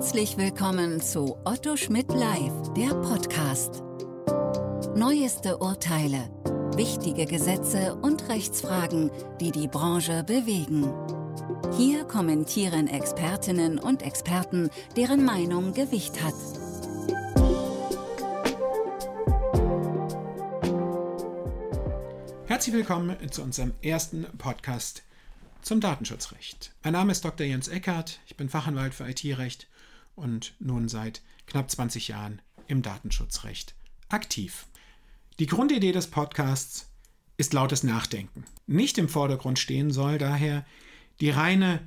Herzlich willkommen zu Otto Schmidt Live, der Podcast. Neueste Urteile, wichtige Gesetze und Rechtsfragen, die die Branche bewegen. Hier kommentieren Expertinnen und Experten, deren Meinung Gewicht hat. Herzlich willkommen zu unserem ersten Podcast zum Datenschutzrecht. Mein Name ist Dr. Jens Eckert, ich bin Fachanwalt für IT-Recht und nun seit knapp 20 Jahren im Datenschutzrecht aktiv. Die Grundidee des Podcasts ist lautes Nachdenken. Nicht im Vordergrund stehen soll daher die reine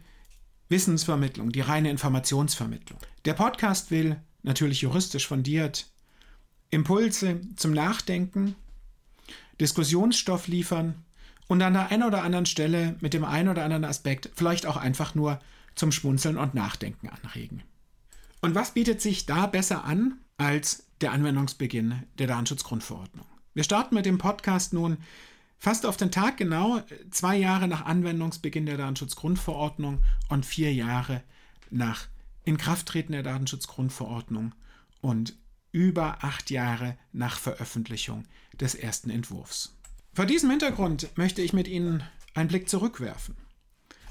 Wissensvermittlung, die reine Informationsvermittlung. Der Podcast will natürlich juristisch fundiert Impulse zum Nachdenken, Diskussionsstoff liefern und an der einen oder anderen Stelle mit dem einen oder anderen Aspekt vielleicht auch einfach nur zum Schmunzeln und Nachdenken anregen. Und was bietet sich da besser an als der Anwendungsbeginn der Datenschutzgrundverordnung? Wir starten mit dem Podcast nun fast auf den Tag genau, zwei Jahre nach Anwendungsbeginn der Datenschutzgrundverordnung und vier Jahre nach Inkrafttreten der Datenschutzgrundverordnung und über acht Jahre nach Veröffentlichung des ersten Entwurfs. Vor diesem Hintergrund möchte ich mit Ihnen einen Blick zurückwerfen.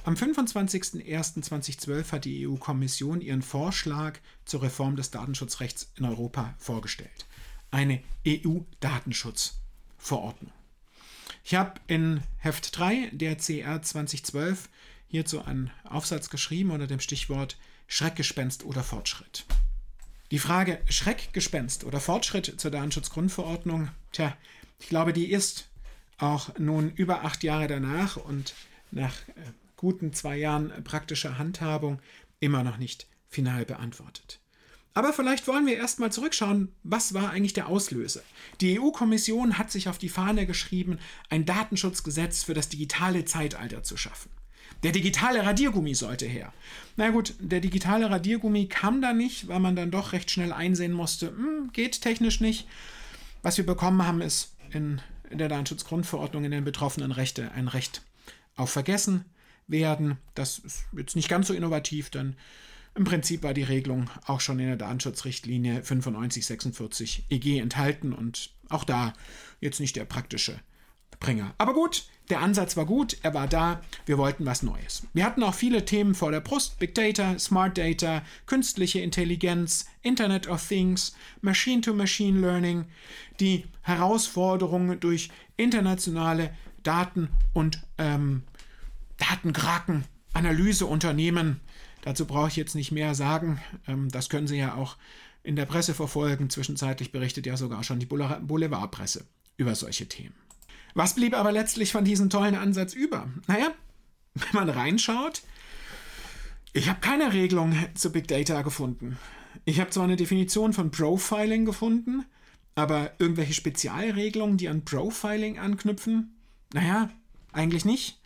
Am 25.01.2012 hat die EU-Kommission ihren Vorschlag zur Reform des Datenschutzrechts in Europa vorgestellt. Eine EU-Datenschutzverordnung. Ich habe in Heft 3 der CR 2012 hierzu einen Aufsatz geschrieben unter dem Stichwort Schreckgespenst oder Fortschritt. Die Frage Schreckgespenst oder Fortschritt zur Datenschutzgrundverordnung, tja, ich glaube, die ist auch nun über acht Jahre danach und nach äh, guten zwei Jahren praktischer Handhabung immer noch nicht final beantwortet. Aber vielleicht wollen wir erstmal zurückschauen, was war eigentlich der Auslöser? Die EU-Kommission hat sich auf die Fahne geschrieben, ein Datenschutzgesetz für das digitale Zeitalter zu schaffen. Der digitale Radiergummi sollte her. Na gut, der digitale Radiergummi kam da nicht, weil man dann doch recht schnell einsehen musste, hm, geht technisch nicht. Was wir bekommen haben, ist in in der Datenschutzgrundverordnung in den betroffenen Rechte ein Recht auf Vergessen werden. Das ist jetzt nicht ganz so innovativ, denn im Prinzip war die Regelung auch schon in der Datenschutzrichtlinie 9546 EG enthalten und auch da jetzt nicht der praktische Bringer. Aber gut, der Ansatz war gut, er war da, wir wollten was Neues. Wir hatten auch viele Themen vor der Brust, Big Data, Smart Data, künstliche Intelligenz, Internet of Things, Machine-to-Machine Learning, die Herausforderungen durch internationale Daten- und ähm, Datenkraken, Analyseunternehmen. Dazu brauche ich jetzt nicht mehr sagen, ähm, das können Sie ja auch in der Presse verfolgen. Zwischenzeitlich berichtet ja sogar schon die Boulevardpresse über solche Themen. Was blieb aber letztlich von diesem tollen Ansatz über? Naja, wenn man reinschaut, ich habe keine Regelung zu Big Data gefunden. Ich habe zwar eine Definition von Profiling gefunden, aber irgendwelche Spezialregelungen, die an Profiling anknüpfen? Naja, eigentlich nicht.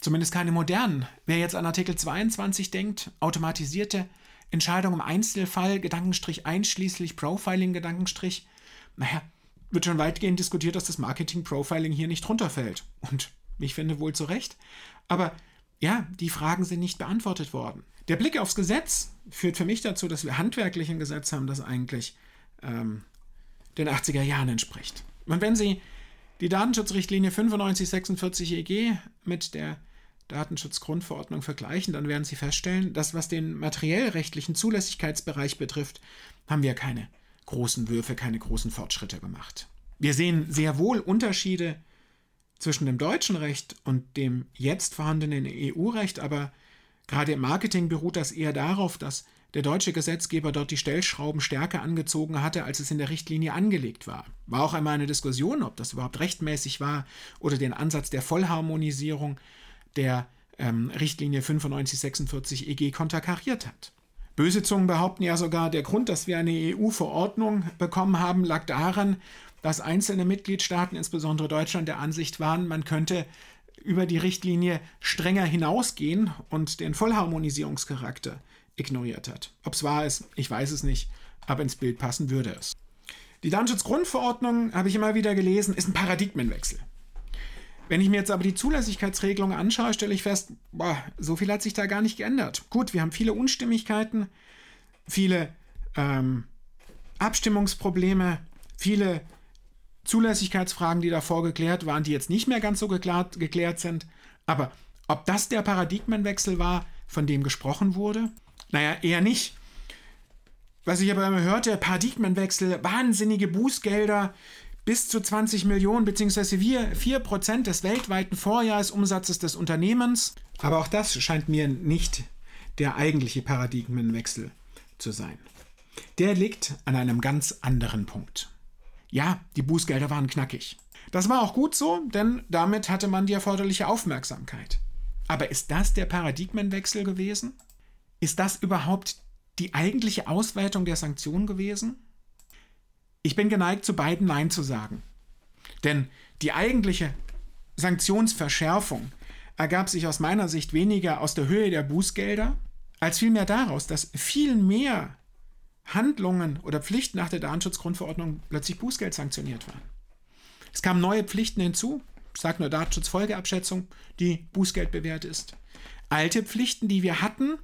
Zumindest keine modernen. Wer jetzt an Artikel 22 denkt, automatisierte Entscheidung im Einzelfall, Gedankenstrich einschließlich Profiling, Gedankenstrich, naja, wird schon weitgehend diskutiert, dass das Marketing-Profiling hier nicht runterfällt. Und ich finde wohl zu Recht. Aber ja, die Fragen sind nicht beantwortet worden. Der Blick aufs Gesetz führt für mich dazu, dass wir handwerklich ein Gesetz haben, das eigentlich ähm, den 80er Jahren entspricht. Und wenn Sie die Datenschutzrichtlinie 9546 EG mit der Datenschutzgrundverordnung vergleichen, dann werden Sie feststellen, dass was den materiellrechtlichen Zulässigkeitsbereich betrifft, haben wir keine großen Würfe, keine großen Fortschritte gemacht. Wir sehen sehr wohl Unterschiede zwischen dem deutschen Recht und dem jetzt vorhandenen EU-Recht, aber gerade im Marketing beruht das eher darauf, dass der deutsche Gesetzgeber dort die Stellschrauben stärker angezogen hatte, als es in der Richtlinie angelegt war. War auch einmal eine Diskussion, ob das überhaupt rechtmäßig war oder den Ansatz der Vollharmonisierung der ähm, Richtlinie 9546 EG konterkariert hat. Böse Zungen behaupten ja sogar, der Grund, dass wir eine EU-Verordnung bekommen haben, lag daran, dass einzelne Mitgliedstaaten, insbesondere Deutschland, der Ansicht waren, man könnte über die Richtlinie strenger hinausgehen und den Vollharmonisierungscharakter ignoriert hat. Ob es wahr ist, ich weiß es nicht, aber ins Bild passen würde es. Die Datenschutzgrundverordnung, habe ich immer wieder gelesen, ist ein Paradigmenwechsel. Wenn ich mir jetzt aber die Zulässigkeitsregelung anschaue, stelle ich fest, boah, so viel hat sich da gar nicht geändert. Gut, wir haben viele Unstimmigkeiten. viele ähm, Abstimmungsprobleme, viele Zulässigkeitsfragen, die davor geklärt waren, die jetzt nicht mehr ganz so geklärt, geklärt sind. Aber ob das der Paradigmenwechsel war, von dem gesprochen wurde? Naja, eher nicht. Was ich aber immer hörte, Paradigmenwechsel, wahnsinnige Bußgelder, bis zu 20 Millionen bzw. 4 Prozent des weltweiten Vorjahresumsatzes des Unternehmens. Aber auch das scheint mir nicht der eigentliche Paradigmenwechsel zu sein. Der liegt an einem ganz anderen Punkt. Ja, die Bußgelder waren knackig. Das war auch gut so, denn damit hatte man die erforderliche Aufmerksamkeit. Aber ist das der Paradigmenwechsel gewesen? Ist das überhaupt die eigentliche Ausweitung der Sanktionen gewesen? Ich bin geneigt, zu beiden Nein zu sagen. Denn die eigentliche Sanktionsverschärfung ergab sich aus meiner Sicht weniger aus der Höhe der Bußgelder, als vielmehr daraus, dass viel mehr Handlungen oder Pflichten nach der Datenschutzgrundverordnung plötzlich Bußgeld sanktioniert waren. Es kamen neue Pflichten hinzu, ich sage nur Datenschutzfolgeabschätzung, die Bußgeld bewährt ist. Alte Pflichten, die wir hatten,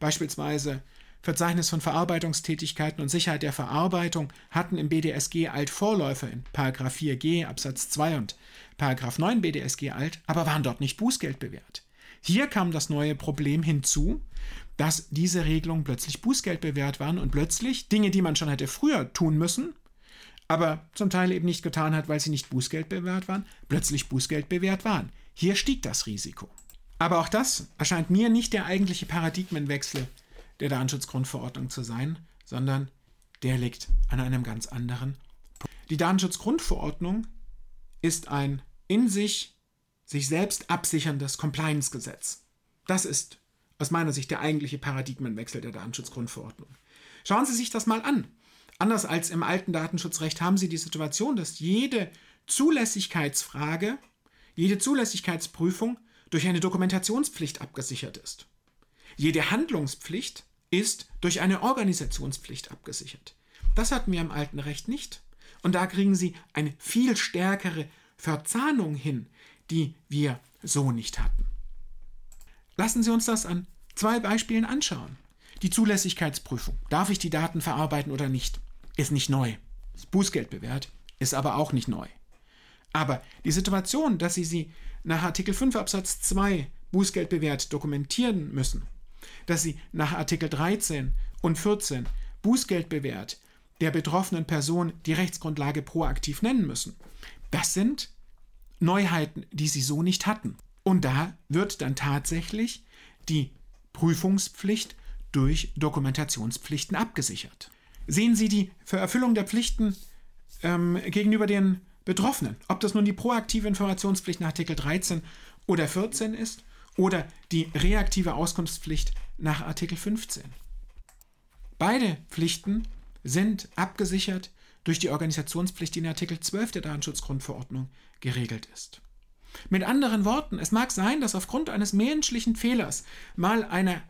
beispielsweise Verzeichnis von Verarbeitungstätigkeiten und Sicherheit der Verarbeitung hatten im BDSG alt Vorläufer in 4g Absatz 2 und 9 BDSG alt, aber waren dort nicht Bußgeld bewährt. Hier kam das neue Problem hinzu, dass diese Regelungen plötzlich Bußgeld bewährt waren und plötzlich Dinge, die man schon hätte früher tun müssen, aber zum Teil eben nicht getan hat, weil sie nicht Bußgeld bewährt waren, plötzlich Bußgeld bewährt waren. Hier stieg das Risiko. Aber auch das erscheint mir nicht der eigentliche Paradigmenwechsel der Datenschutzgrundverordnung zu sein, sondern der liegt an einem ganz anderen Punkt. Die Datenschutzgrundverordnung ist ein in sich sich selbst absicherndes Compliance-Gesetz. Das ist aus meiner Sicht der eigentliche Paradigmenwechsel der Datenschutzgrundverordnung. Schauen Sie sich das mal an. Anders als im alten Datenschutzrecht haben Sie die Situation, dass jede Zulässigkeitsfrage, jede Zulässigkeitsprüfung durch eine Dokumentationspflicht abgesichert ist. Jede Handlungspflicht ist durch eine Organisationspflicht abgesichert. Das hatten wir im alten Recht nicht. Und da kriegen Sie eine viel stärkere Verzahnung hin, die wir so nicht hatten. Lassen Sie uns das an zwei Beispielen anschauen. Die Zulässigkeitsprüfung. Darf ich die Daten verarbeiten oder nicht? Ist nicht neu. Ist Bußgeld bewährt, ist aber auch nicht neu. Aber die Situation, dass Sie sie nach Artikel 5 Absatz 2 Bußgeld bewährt dokumentieren müssen, dass sie nach Artikel 13 und 14 Bußgeld bewährt der betroffenen Person die Rechtsgrundlage proaktiv nennen müssen. Das sind Neuheiten, die sie so nicht hatten. Und da wird dann tatsächlich die Prüfungspflicht durch Dokumentationspflichten abgesichert. Sehen Sie die Erfüllung der Pflichten ähm, gegenüber den Betroffenen, ob das nun die proaktive Informationspflicht nach Artikel 13 oder 14 ist oder die reaktive Auskunftspflicht nach Artikel 15. Beide Pflichten sind abgesichert durch die Organisationspflicht, die in Artikel 12 der Datenschutzgrundverordnung geregelt ist. Mit anderen Worten, es mag sein, dass aufgrund eines menschlichen Fehlers mal eine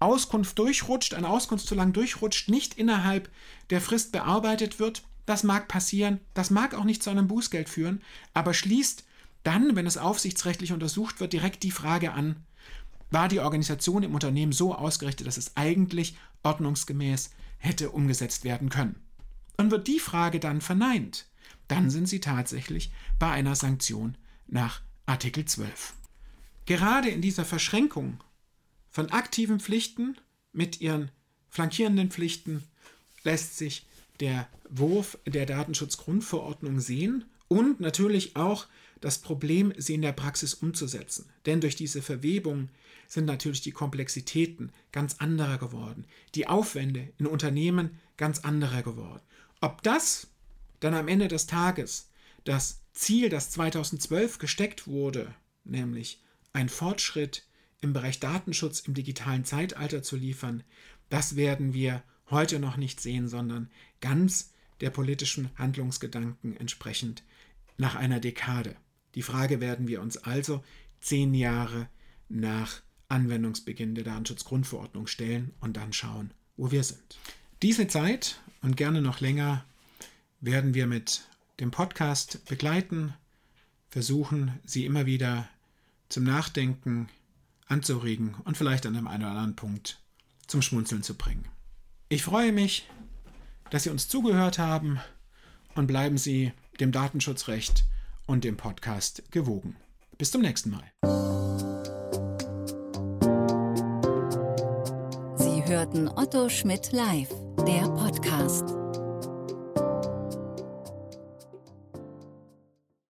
Auskunft durchrutscht, eine Auskunft zu lang durchrutscht, nicht innerhalb der Frist bearbeitet wird. Das mag passieren, das mag auch nicht zu einem Bußgeld führen, aber schließt dann, wenn es aufsichtsrechtlich untersucht wird, direkt die Frage an, war die Organisation im Unternehmen so ausgerichtet, dass es eigentlich ordnungsgemäß hätte umgesetzt werden können. Und wird die Frage dann verneint, dann sind Sie tatsächlich bei einer Sanktion nach Artikel 12. Gerade in dieser Verschränkung von aktiven Pflichten mit ihren flankierenden Pflichten lässt sich der Wurf der Datenschutzgrundverordnung sehen und natürlich auch das Problem, sie in der Praxis umzusetzen. Denn durch diese Verwebung sind natürlich die Komplexitäten ganz anderer geworden, die Aufwände in Unternehmen ganz anderer geworden. Ob das dann am Ende des Tages das Ziel, das 2012 gesteckt wurde, nämlich ein Fortschritt im Bereich Datenschutz im digitalen Zeitalter zu liefern, das werden wir heute noch nicht sehen, sondern ganz der politischen Handlungsgedanken entsprechend nach einer Dekade. Die Frage werden wir uns also zehn Jahre nach Anwendungsbeginn der Datenschutzgrundverordnung stellen und dann schauen, wo wir sind. Diese Zeit und gerne noch länger werden wir mit dem Podcast begleiten, versuchen, Sie immer wieder zum Nachdenken anzuregen und vielleicht an einem einen oder anderen Punkt zum Schmunzeln zu bringen. Ich freue mich, dass Sie uns zugehört haben und bleiben Sie dem Datenschutzrecht und dem Podcast gewogen. Bis zum nächsten Mal. Sie hörten Otto Schmidt live, der Podcast.